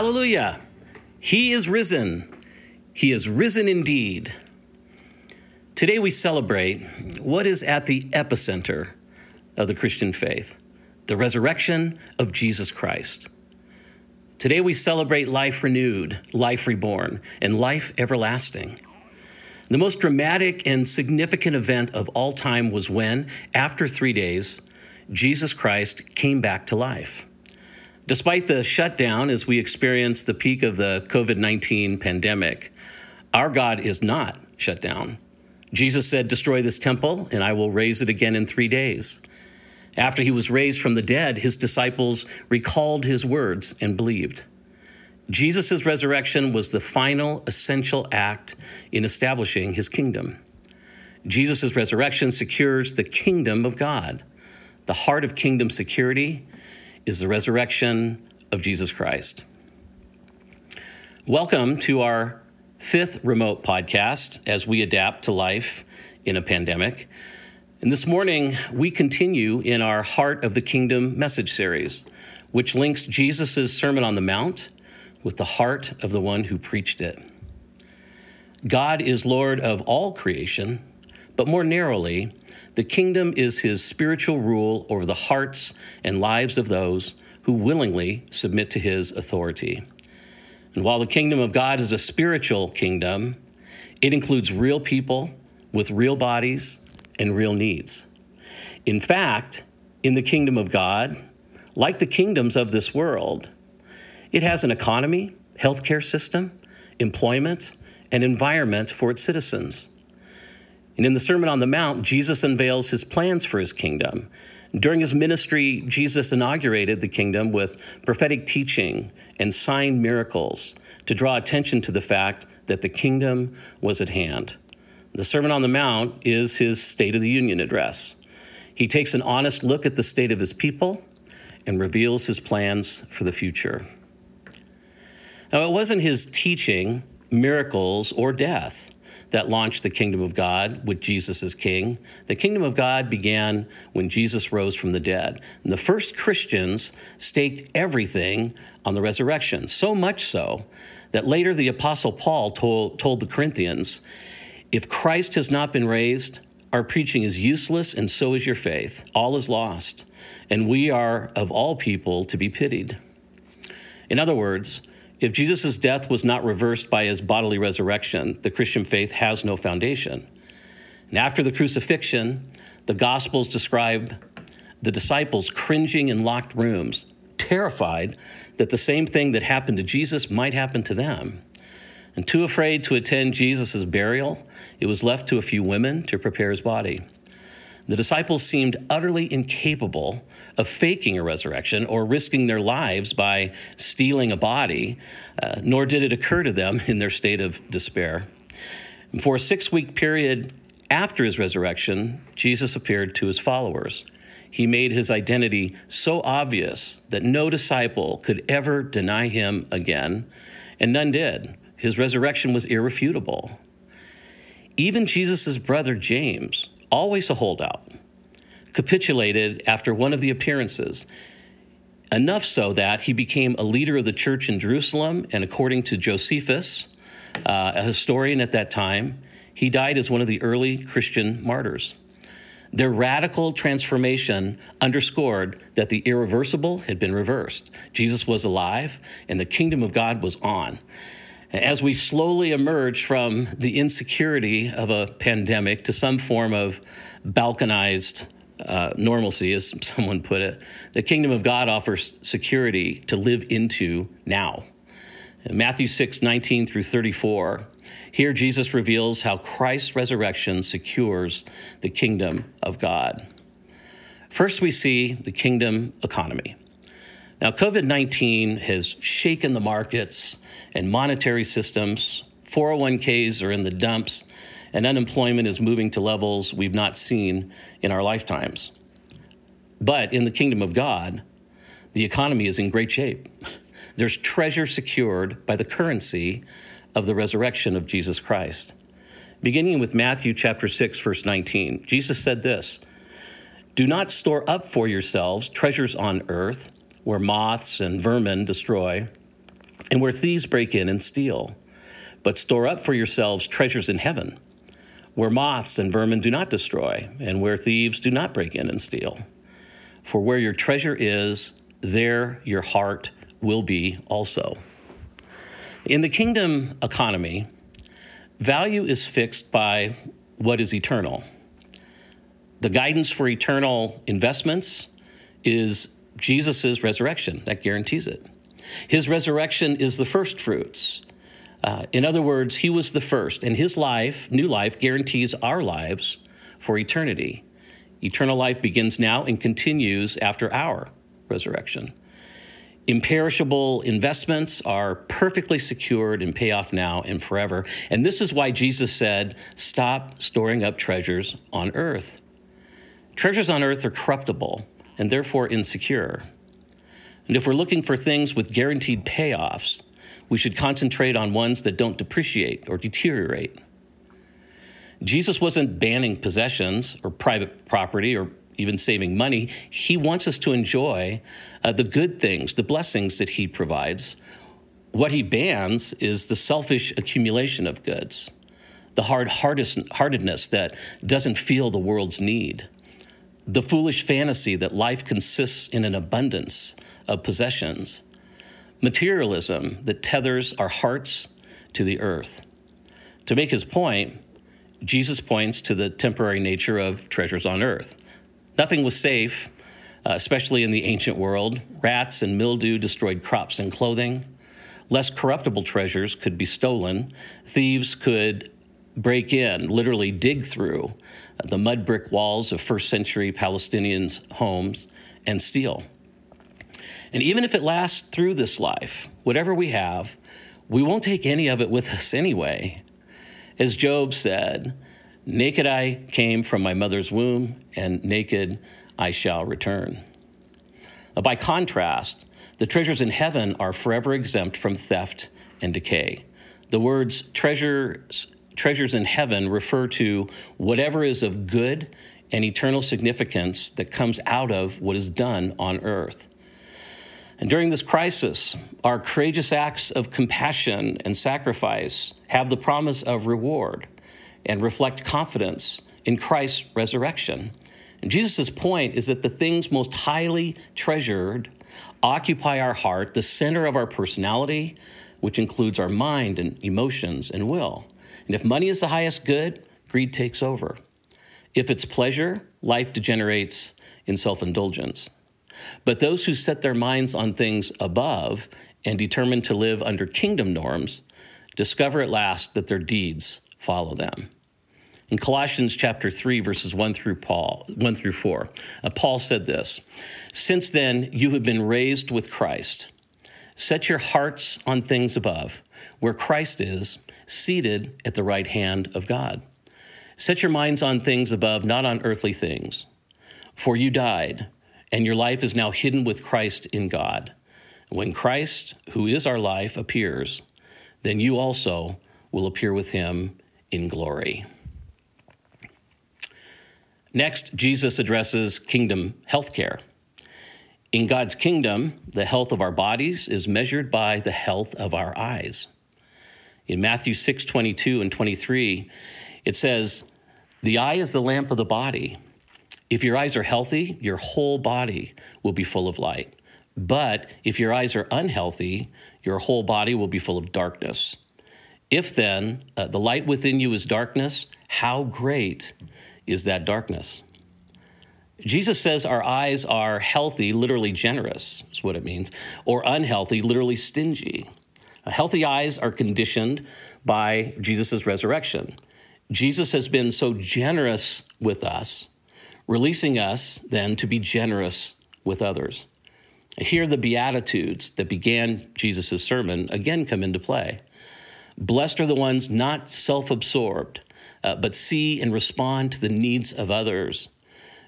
Hallelujah! He is risen. He is risen indeed. Today we celebrate what is at the epicenter of the Christian faith the resurrection of Jesus Christ. Today we celebrate life renewed, life reborn, and life everlasting. The most dramatic and significant event of all time was when, after three days, Jesus Christ came back to life. Despite the shutdown as we experience the peak of the COVID 19 pandemic, our God is not shut down. Jesus said, Destroy this temple, and I will raise it again in three days. After he was raised from the dead, his disciples recalled his words and believed. Jesus' resurrection was the final essential act in establishing his kingdom. Jesus' resurrection secures the kingdom of God. The heart of kingdom security is the resurrection of Jesus Christ. Welcome to our fifth remote podcast as we adapt to life in a pandemic. And this morning, we continue in our Heart of the Kingdom message series, which links Jesus' Sermon on the Mount with the heart of the one who preached it. God is Lord of all creation, but more narrowly, the kingdom is his spiritual rule over the hearts and lives of those who willingly submit to his authority. And while the kingdom of God is a spiritual kingdom, it includes real people with real bodies and real needs. In fact, in the kingdom of God, like the kingdoms of this world, it has an economy, healthcare system, employment, and environment for its citizens. And in the Sermon on the Mount, Jesus unveils his plans for his kingdom. During his ministry, Jesus inaugurated the kingdom with prophetic teaching and sign miracles to draw attention to the fact that the kingdom was at hand. The Sermon on the Mount is his State of the Union address. He takes an honest look at the state of his people and reveals his plans for the future. Now, it wasn't his teaching, miracles, or death that launched the kingdom of God with Jesus as king. The kingdom of God began when Jesus rose from the dead. And the first Christians staked everything on the resurrection, so much so that later the Apostle Paul told, told the Corinthians if Christ has not been raised, our preaching is useless, and so is your faith. All is lost, and we are of all people to be pitied. In other words, if Jesus' death was not reversed by his bodily resurrection, the Christian faith has no foundation. And after the crucifixion, the Gospels describe the disciples cringing in locked rooms, terrified that the same thing that happened to Jesus might happen to them. And too afraid to attend Jesus' burial, it was left to a few women to prepare his body. The disciples seemed utterly incapable of faking a resurrection or risking their lives by stealing a body, uh, nor did it occur to them in their state of despair. For a six week period after his resurrection, Jesus appeared to his followers. He made his identity so obvious that no disciple could ever deny him again, and none did. His resurrection was irrefutable. Even Jesus' brother James, always a holdout, capitulated after one of the appearances, enough so that he became a leader of the church in Jerusalem, and according to Josephus, uh, a historian at that time, he died as one of the early Christian martyrs. Their radical transformation underscored that the irreversible had been reversed. Jesus was alive, and the kingdom of God was on. As we slowly emerge from the insecurity of a pandemic to some form of balkanized uh, normalcy, as someone put it, the kingdom of God offers security to live into now. In Matthew 6, 19 through 34, here Jesus reveals how Christ's resurrection secures the kingdom of God. First, we see the kingdom economy. Now, COVID 19 has shaken the markets and monetary systems. 401ks are in the dumps, and unemployment is moving to levels we've not seen in our lifetimes. But in the kingdom of God, the economy is in great shape. There's treasure secured by the currency of the resurrection of Jesus Christ. Beginning with Matthew chapter 6 verse 19, Jesus said this: Do not store up for yourselves treasures on earth where moths and vermin destroy and where thieves break in and steal. But store up for yourselves treasures in heaven, where moths and vermin do not destroy, and where thieves do not break in and steal. For where your treasure is, there your heart will be also. In the kingdom economy, value is fixed by what is eternal. The guidance for eternal investments is Jesus' resurrection. That guarantees it. His resurrection is the first fruits. Uh, in other words, he was the first, and his life, new life, guarantees our lives for eternity. Eternal life begins now and continues after our resurrection. Imperishable investments are perfectly secured and pay off now and forever. And this is why Jesus said, Stop storing up treasures on earth. Treasures on earth are corruptible and therefore insecure. And if we're looking for things with guaranteed payoffs, we should concentrate on ones that don't depreciate or deteriorate. Jesus wasn't banning possessions or private property or even saving money. He wants us to enjoy uh, the good things, the blessings that He provides. What He bans is the selfish accumulation of goods, the hard heartedness that doesn't feel the world's need, the foolish fantasy that life consists in an abundance of possessions, materialism that tethers our hearts to the earth. To make his point, Jesus points to the temporary nature of treasures on earth. Nothing was safe, uh, especially in the ancient world. Rats and mildew destroyed crops and clothing. Less corruptible treasures could be stolen. Thieves could break in, literally dig through the mud brick walls of first century Palestinians' homes and steal. And even if it lasts through this life, whatever we have, we won't take any of it with us anyway. As Job said, Naked I came from my mother's womb, and naked I shall return. By contrast, the treasures in heaven are forever exempt from theft and decay. The words treasures, treasures in heaven refer to whatever is of good and eternal significance that comes out of what is done on earth. And during this crisis, our courageous acts of compassion and sacrifice have the promise of reward and reflect confidence in Christ's resurrection. And Jesus' point is that the things most highly treasured occupy our heart, the center of our personality, which includes our mind and emotions and will. And if money is the highest good, greed takes over. If it's pleasure, life degenerates in self indulgence. But those who set their minds on things above and determine to live under kingdom norms discover at last that their deeds follow them. In Colossians chapter 3 verses 1 through Paul 1 through 4, uh, Paul said this, "Since then you have been raised with Christ. Set your hearts on things above, where Christ is, seated at the right hand of God. Set your minds on things above, not on earthly things. For you died, and your life is now hidden with Christ in God. When Christ, who is our life, appears, then you also will appear with him in glory. Next, Jesus addresses kingdom healthcare. In God's kingdom, the health of our bodies is measured by the health of our eyes. In Matthew 6 22 and 23, it says, The eye is the lamp of the body. If your eyes are healthy, your whole body will be full of light. But if your eyes are unhealthy, your whole body will be full of darkness. If then uh, the light within you is darkness, how great is that darkness? Jesus says our eyes are healthy, literally generous, is what it means, or unhealthy, literally stingy. Uh, healthy eyes are conditioned by Jesus' resurrection. Jesus has been so generous with us releasing us then to be generous with others. Here, the Beatitudes that began Jesus' sermon again come into play. Blessed are the ones not self absorbed, uh, but see and respond to the needs of others.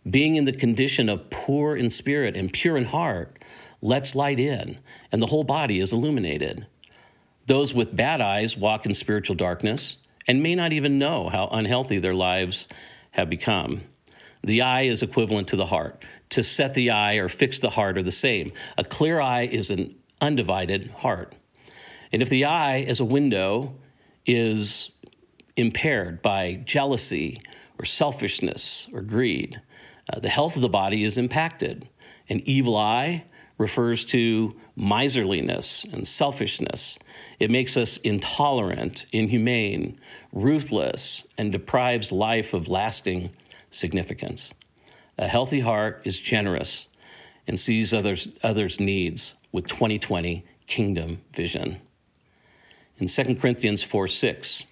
Being in the condition of poor in spirit and pure in heart lets light in, and the whole body is illuminated. Those with bad eyes walk in spiritual darkness and may not even know how unhealthy their lives have become. The eye is equivalent to the heart. To set the eye or fix the heart are the same. A clear eye is an undivided heart. And if the eye, as a window, is impaired by jealousy or selfishness or greed, uh, the health of the body is impacted. An evil eye refers to miserliness and selfishness. It makes us intolerant, inhumane, ruthless, and deprives life of lasting significance. A healthy heart is generous and sees others, others' needs with 2020 kingdom vision. In 2 Corinthians 4 6,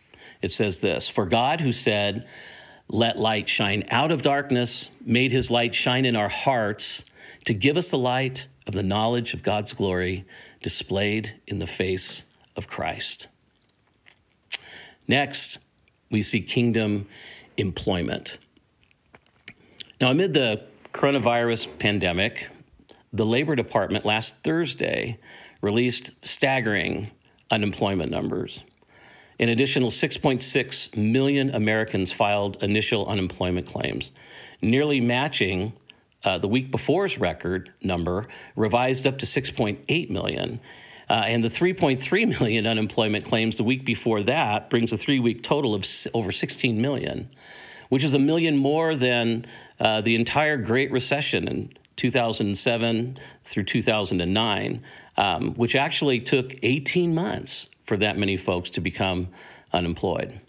it says this For God, who said, Let light shine out of darkness, made his light shine in our hearts to give us the light of the knowledge of God's glory displayed in the face of Christ. Next, we see kingdom employment. Now, amid the coronavirus pandemic, the Labor Department last Thursday released staggering unemployment numbers. An additional 6.6 million Americans filed initial unemployment claims, nearly matching uh, the week before's record number, revised up to 6.8 million. Uh, and the 3.3 million unemployment claims the week before that brings a three week total of over 16 million, which is a million more than uh, the entire Great Recession in 2007 through 2009, um, which actually took 18 months for that many folks to become unemployed.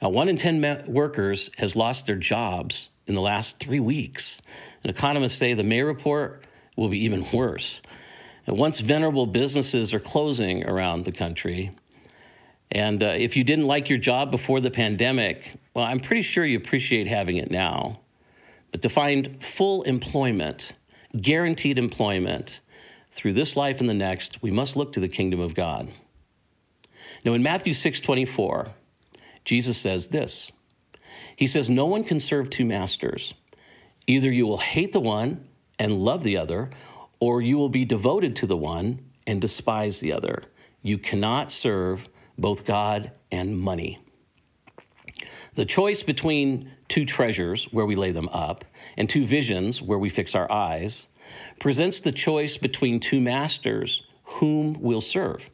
Now, one in 10 me- workers has lost their jobs in the last three weeks. And economists say the May report will be even worse. And once venerable businesses are closing around the country, and uh, if you didn't like your job before the pandemic, well, I'm pretty sure you appreciate having it now. But to find full employment, guaranteed employment through this life and the next, we must look to the kingdom of God. Now, in Matthew 6 24, Jesus says this He says, No one can serve two masters. Either you will hate the one and love the other, or you will be devoted to the one and despise the other. You cannot serve both God and money. The choice between two treasures, where we lay them up, and two visions, where we fix our eyes, presents the choice between two masters, whom we'll serve.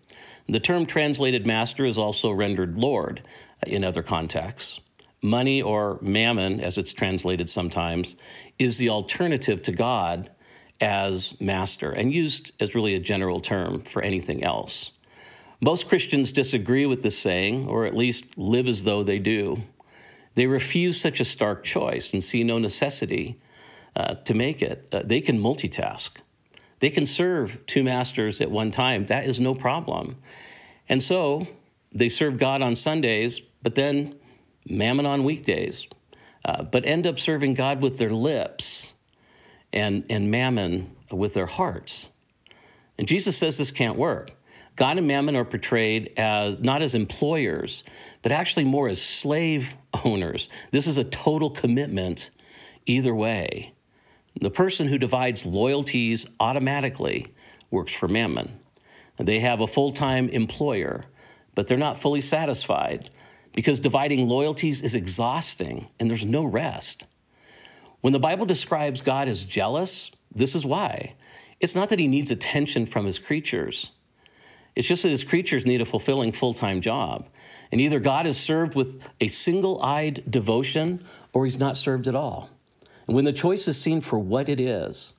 The term translated master is also rendered Lord in other contexts. Money or mammon, as it's translated sometimes, is the alternative to God as master and used as really a general term for anything else. Most Christians disagree with this saying, or at least live as though they do. They refuse such a stark choice and see no necessity uh, to make it. Uh, they can multitask. They can serve two masters at one time. That is no problem. And so they serve God on Sundays, but then mammon on weekdays, uh, but end up serving God with their lips and, and mammon with their hearts. And Jesus says this can't work. God and mammon are portrayed as not as employers, but actually more as slave owners. This is a total commitment either way. The person who divides loyalties automatically works for mammon. They have a full time employer, but they're not fully satisfied because dividing loyalties is exhausting and there's no rest. When the Bible describes God as jealous, this is why. It's not that he needs attention from his creatures. It's just that his creatures need a fulfilling full time job. And either God is served with a single eyed devotion or he's not served at all. And when the choice is seen for what it is,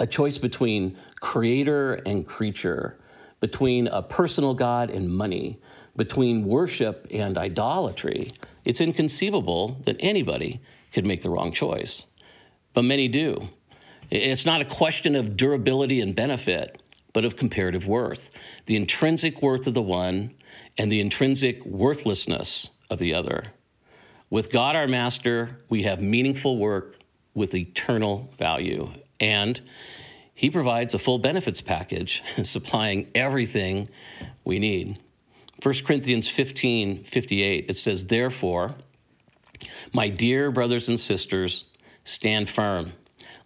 a choice between creator and creature, between a personal God and money, between worship and idolatry, it's inconceivable that anybody could make the wrong choice. But many do. It's not a question of durability and benefit, but of comparative worth the intrinsic worth of the one and the intrinsic worthlessness of the other. With God our Master, we have meaningful work with eternal value. And He provides a full benefits package, supplying everything we need. 1 Corinthians 15 58, it says, Therefore, my dear brothers and sisters, stand firm.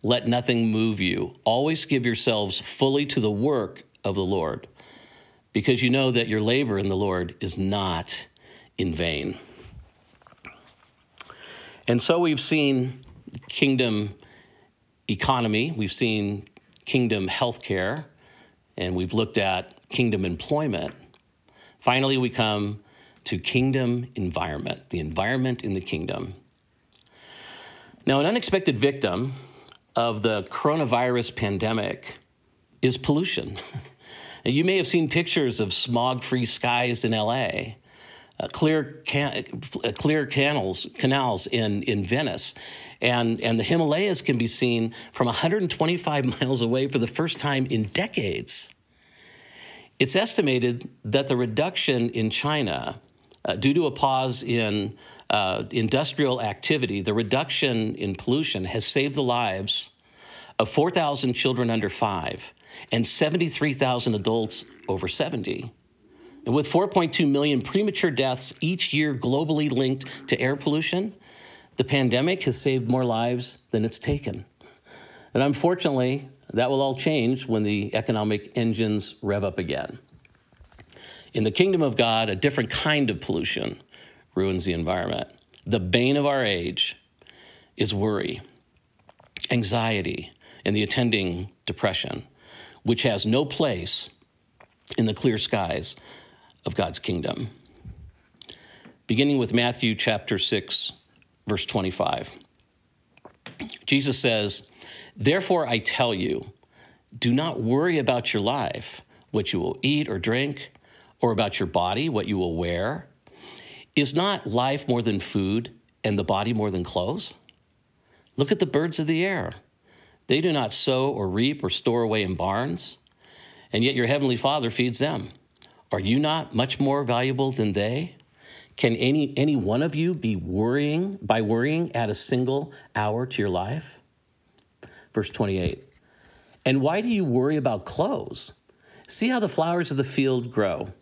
Let nothing move you. Always give yourselves fully to the work of the Lord, because you know that your labor in the Lord is not in vain. And so we've seen kingdom economy, we've seen kingdom healthcare, and we've looked at kingdom employment. Finally, we come to kingdom environment, the environment in the kingdom. Now, an unexpected victim of the coronavirus pandemic is pollution. you may have seen pictures of smog free skies in LA. Uh, clear, can- uh, clear canals, canals in, in Venice. And, and the Himalayas can be seen from 125 miles away for the first time in decades. It's estimated that the reduction in China, uh, due to a pause in uh, industrial activity, the reduction in pollution has saved the lives of 4,000 children under five and 73,000 adults over 70. And with 4.2 million premature deaths each year globally linked to air pollution, the pandemic has saved more lives than it's taken. And unfortunately, that will all change when the economic engines rev up again. In the kingdom of God, a different kind of pollution ruins the environment. The bane of our age is worry, anxiety, and the attending depression, which has no place in the clear skies of God's kingdom. Beginning with Matthew chapter 6, verse 25. Jesus says, Therefore I tell you, do not worry about your life, what you will eat or drink, or about your body, what you will wear. Is not life more than food, and the body more than clothes? Look at the birds of the air. They do not sow or reap or store away in barns, and yet your heavenly Father feeds them. Are you not much more valuable than they? Can any, any one of you be worrying by worrying add a single hour to your life? Verse 28. And why do you worry about clothes? See how the flowers of the field grow.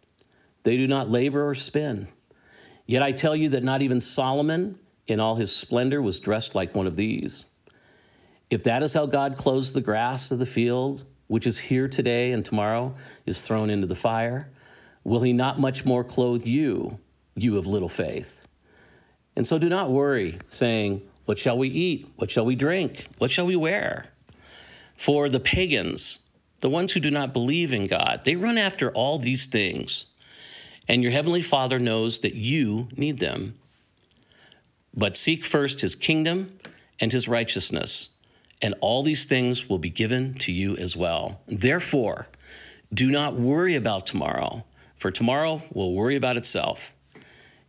They do not labor or spin. Yet I tell you that not even Solomon in all his splendor was dressed like one of these. If that is how God clothes the grass of the field, which is here today and tomorrow is thrown into the fire, will he not much more clothe you, you of little faith? And so do not worry, saying, What shall we eat? What shall we drink? What shall we wear? For the pagans, the ones who do not believe in God, they run after all these things. And your heavenly Father knows that you need them. But seek first his kingdom and his righteousness and all these things will be given to you as well. Therefore, do not worry about tomorrow, for tomorrow will worry about itself.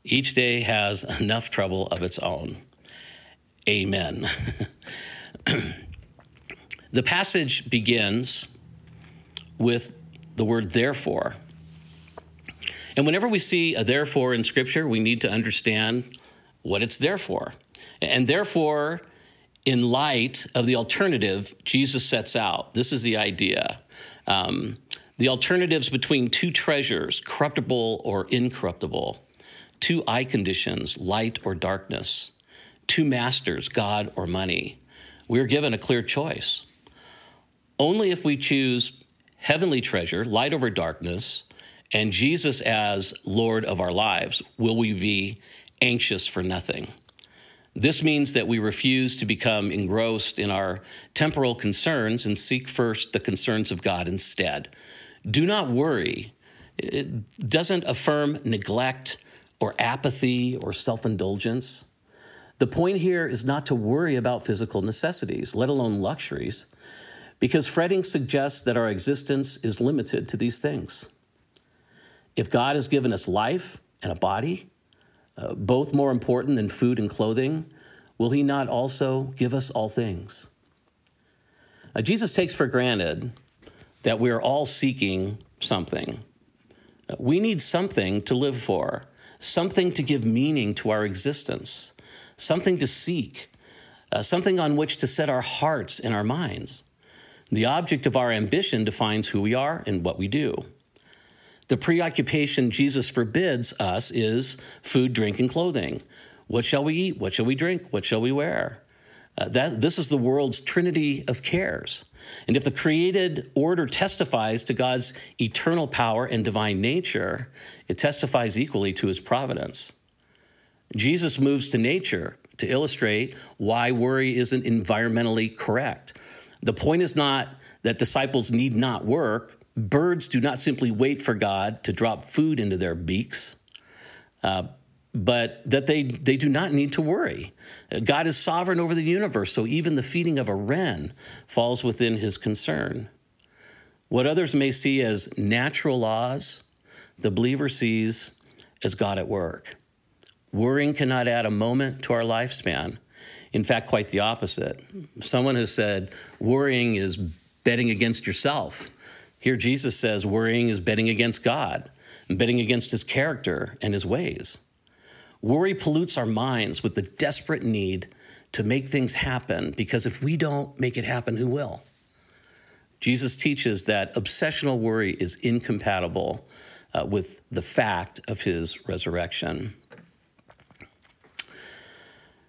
Each day has enough trouble of its own. Amen. the passage begins with the word therefore. And whenever we see a therefore in Scripture, we need to understand what it's there for. And therefore, in light of the alternative Jesus sets out. This is the idea. Um, the alternatives between two treasures, corruptible or incorruptible, two eye conditions, light or darkness, two masters, God or money. We're given a clear choice. Only if we choose heavenly treasure, light over darkness, and Jesus as Lord of our lives, will we be anxious for nothing. This means that we refuse to become engrossed in our temporal concerns and seek first the concerns of God instead. Do not worry. It doesn't affirm neglect or apathy or self indulgence. The point here is not to worry about physical necessities, let alone luxuries, because fretting suggests that our existence is limited to these things. If God has given us life and a body, uh, both more important than food and clothing, will he not also give us all things? Uh, Jesus takes for granted that we're all seeking something. We need something to live for, something to give meaning to our existence, something to seek, uh, something on which to set our hearts and our minds. The object of our ambition defines who we are and what we do. The preoccupation Jesus forbids us is food, drink, and clothing. What shall we eat? What shall we drink? What shall we wear? Uh, that, this is the world's trinity of cares. And if the created order testifies to God's eternal power and divine nature, it testifies equally to his providence. Jesus moves to nature to illustrate why worry isn't environmentally correct. The point is not that disciples need not work, birds do not simply wait for God to drop food into their beaks, uh, but that they, they do not need to worry. God is sovereign over the universe, so even the feeding of a wren falls within his concern. What others may see as natural laws, the believer sees as God at work. Worrying cannot add a moment to our lifespan. In fact, quite the opposite. Someone has said worrying is betting against yourself. Here, Jesus says worrying is betting against God, betting against his character and his ways. Worry pollutes our minds with the desperate need to make things happen because if we don't make it happen, who will? Jesus teaches that obsessional worry is incompatible uh, with the fact of his resurrection.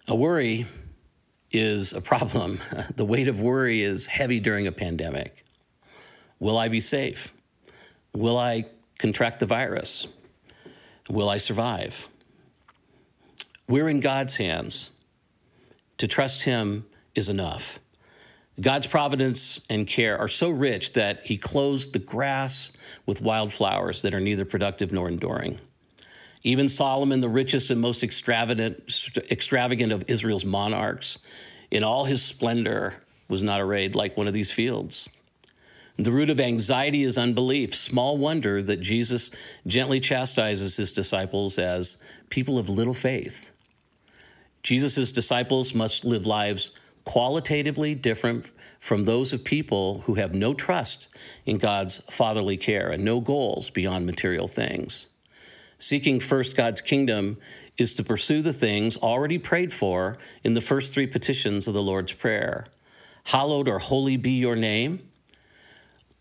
A worry is a problem. The weight of worry is heavy during a pandemic. Will I be safe? Will I contract the virus? Will I survive? We're in God's hands. To trust Him is enough. God's providence and care are so rich that He clothes the grass with wildflowers that are neither productive nor enduring. Even Solomon, the richest and most extravagant, extravagant of Israel's monarchs, in all his splendor, was not arrayed like one of these fields. The root of anxiety is unbelief. Small wonder that Jesus gently chastises his disciples as people of little faith. Jesus' disciples must live lives qualitatively different from those of people who have no trust in God's fatherly care and no goals beyond material things. Seeking first God's kingdom is to pursue the things already prayed for in the first three petitions of the Lord's Prayer Hallowed or holy be your name,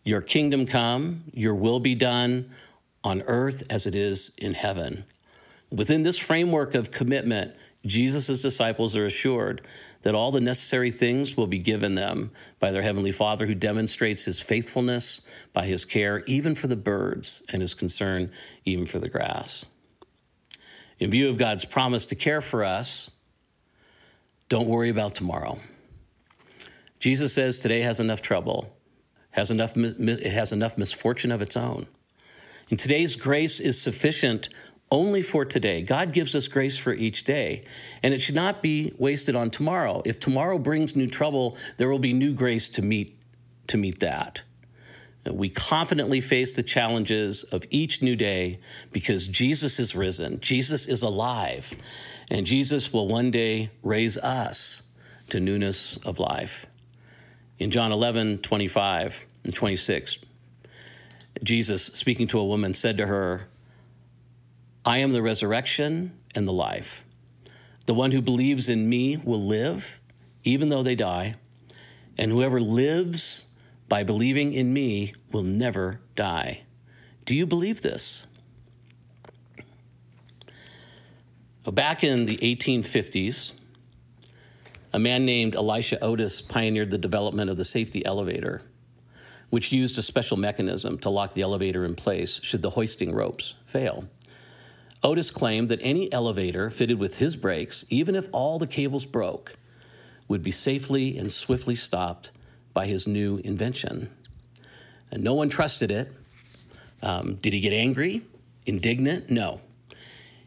your kingdom come, your will be done on earth as it is in heaven. Within this framework of commitment, Jesus' disciples are assured that all the necessary things will be given them by their Heavenly Father, who demonstrates his faithfulness by his care, even for the birds, and his concern, even for the grass. In view of God's promise to care for us, don't worry about tomorrow. Jesus says today has enough trouble, has enough, it has enough misfortune of its own. And today's grace is sufficient only for today. God gives us grace for each day, and it should not be wasted on tomorrow. If tomorrow brings new trouble, there will be new grace to meet to meet that. We confidently face the challenges of each new day because Jesus is risen. Jesus is alive, and Jesus will one day raise us to newness of life. In John 11, 25 and 26, Jesus, speaking to a woman, said to her, I am the resurrection and the life. The one who believes in me will live, even though they die, and whoever lives by believing in me will never die. Do you believe this? Back in the 1850s, a man named Elisha Otis pioneered the development of the safety elevator, which used a special mechanism to lock the elevator in place should the hoisting ropes fail. Otis claimed that any elevator fitted with his brakes, even if all the cables broke, would be safely and swiftly stopped by his new invention. And no one trusted it. Um, did he get angry, indignant? No.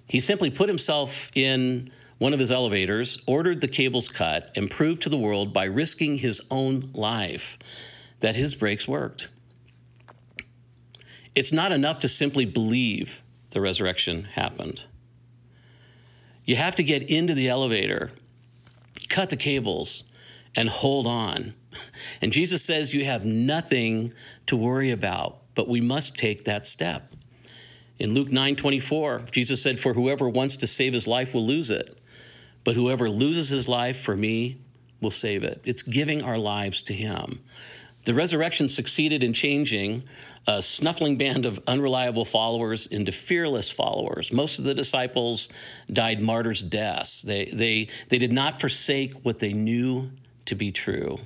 He simply put himself in one of his elevators, ordered the cables cut, and proved to the world by risking his own life that his brakes worked. It's not enough to simply believe the resurrection happened. You have to get into the elevator, cut the cables, and hold on. And Jesus says you have nothing to worry about, but we must take that step. In Luke 9 24, Jesus said, For whoever wants to save his life will lose it, but whoever loses his life for me will save it. It's giving our lives to him. The resurrection succeeded in changing a snuffling band of unreliable followers into fearless followers. Most of the disciples died martyrs' deaths. They, they, they did not forsake what they knew to be true.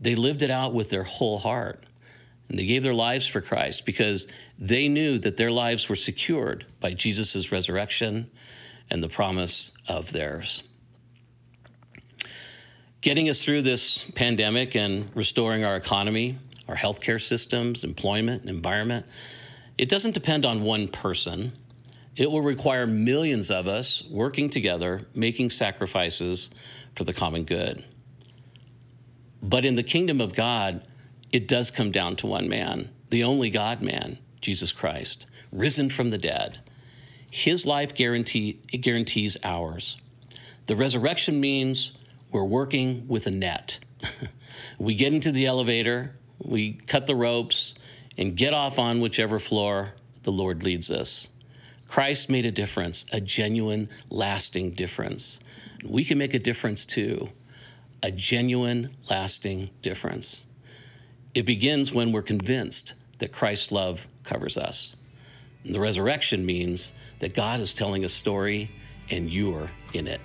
They lived it out with their whole heart. And they gave their lives for Christ because they knew that their lives were secured by Jesus' resurrection and the promise of theirs. Getting us through this pandemic and restoring our economy our healthcare systems, employment, and environment. It doesn't depend on one person. It will require millions of us working together, making sacrifices for the common good. But in the kingdom of God, it does come down to one man, the only God man, Jesus Christ, risen from the dead. His life guarantee, guarantees ours. The resurrection means we're working with a net. we get into the elevator, we cut the ropes, and get off on whichever floor the Lord leads us. Christ made a difference, a genuine, lasting difference. We can make a difference too, a genuine, lasting difference. It begins when we're convinced that Christ's love covers us. The resurrection means that God is telling a story and you're in it.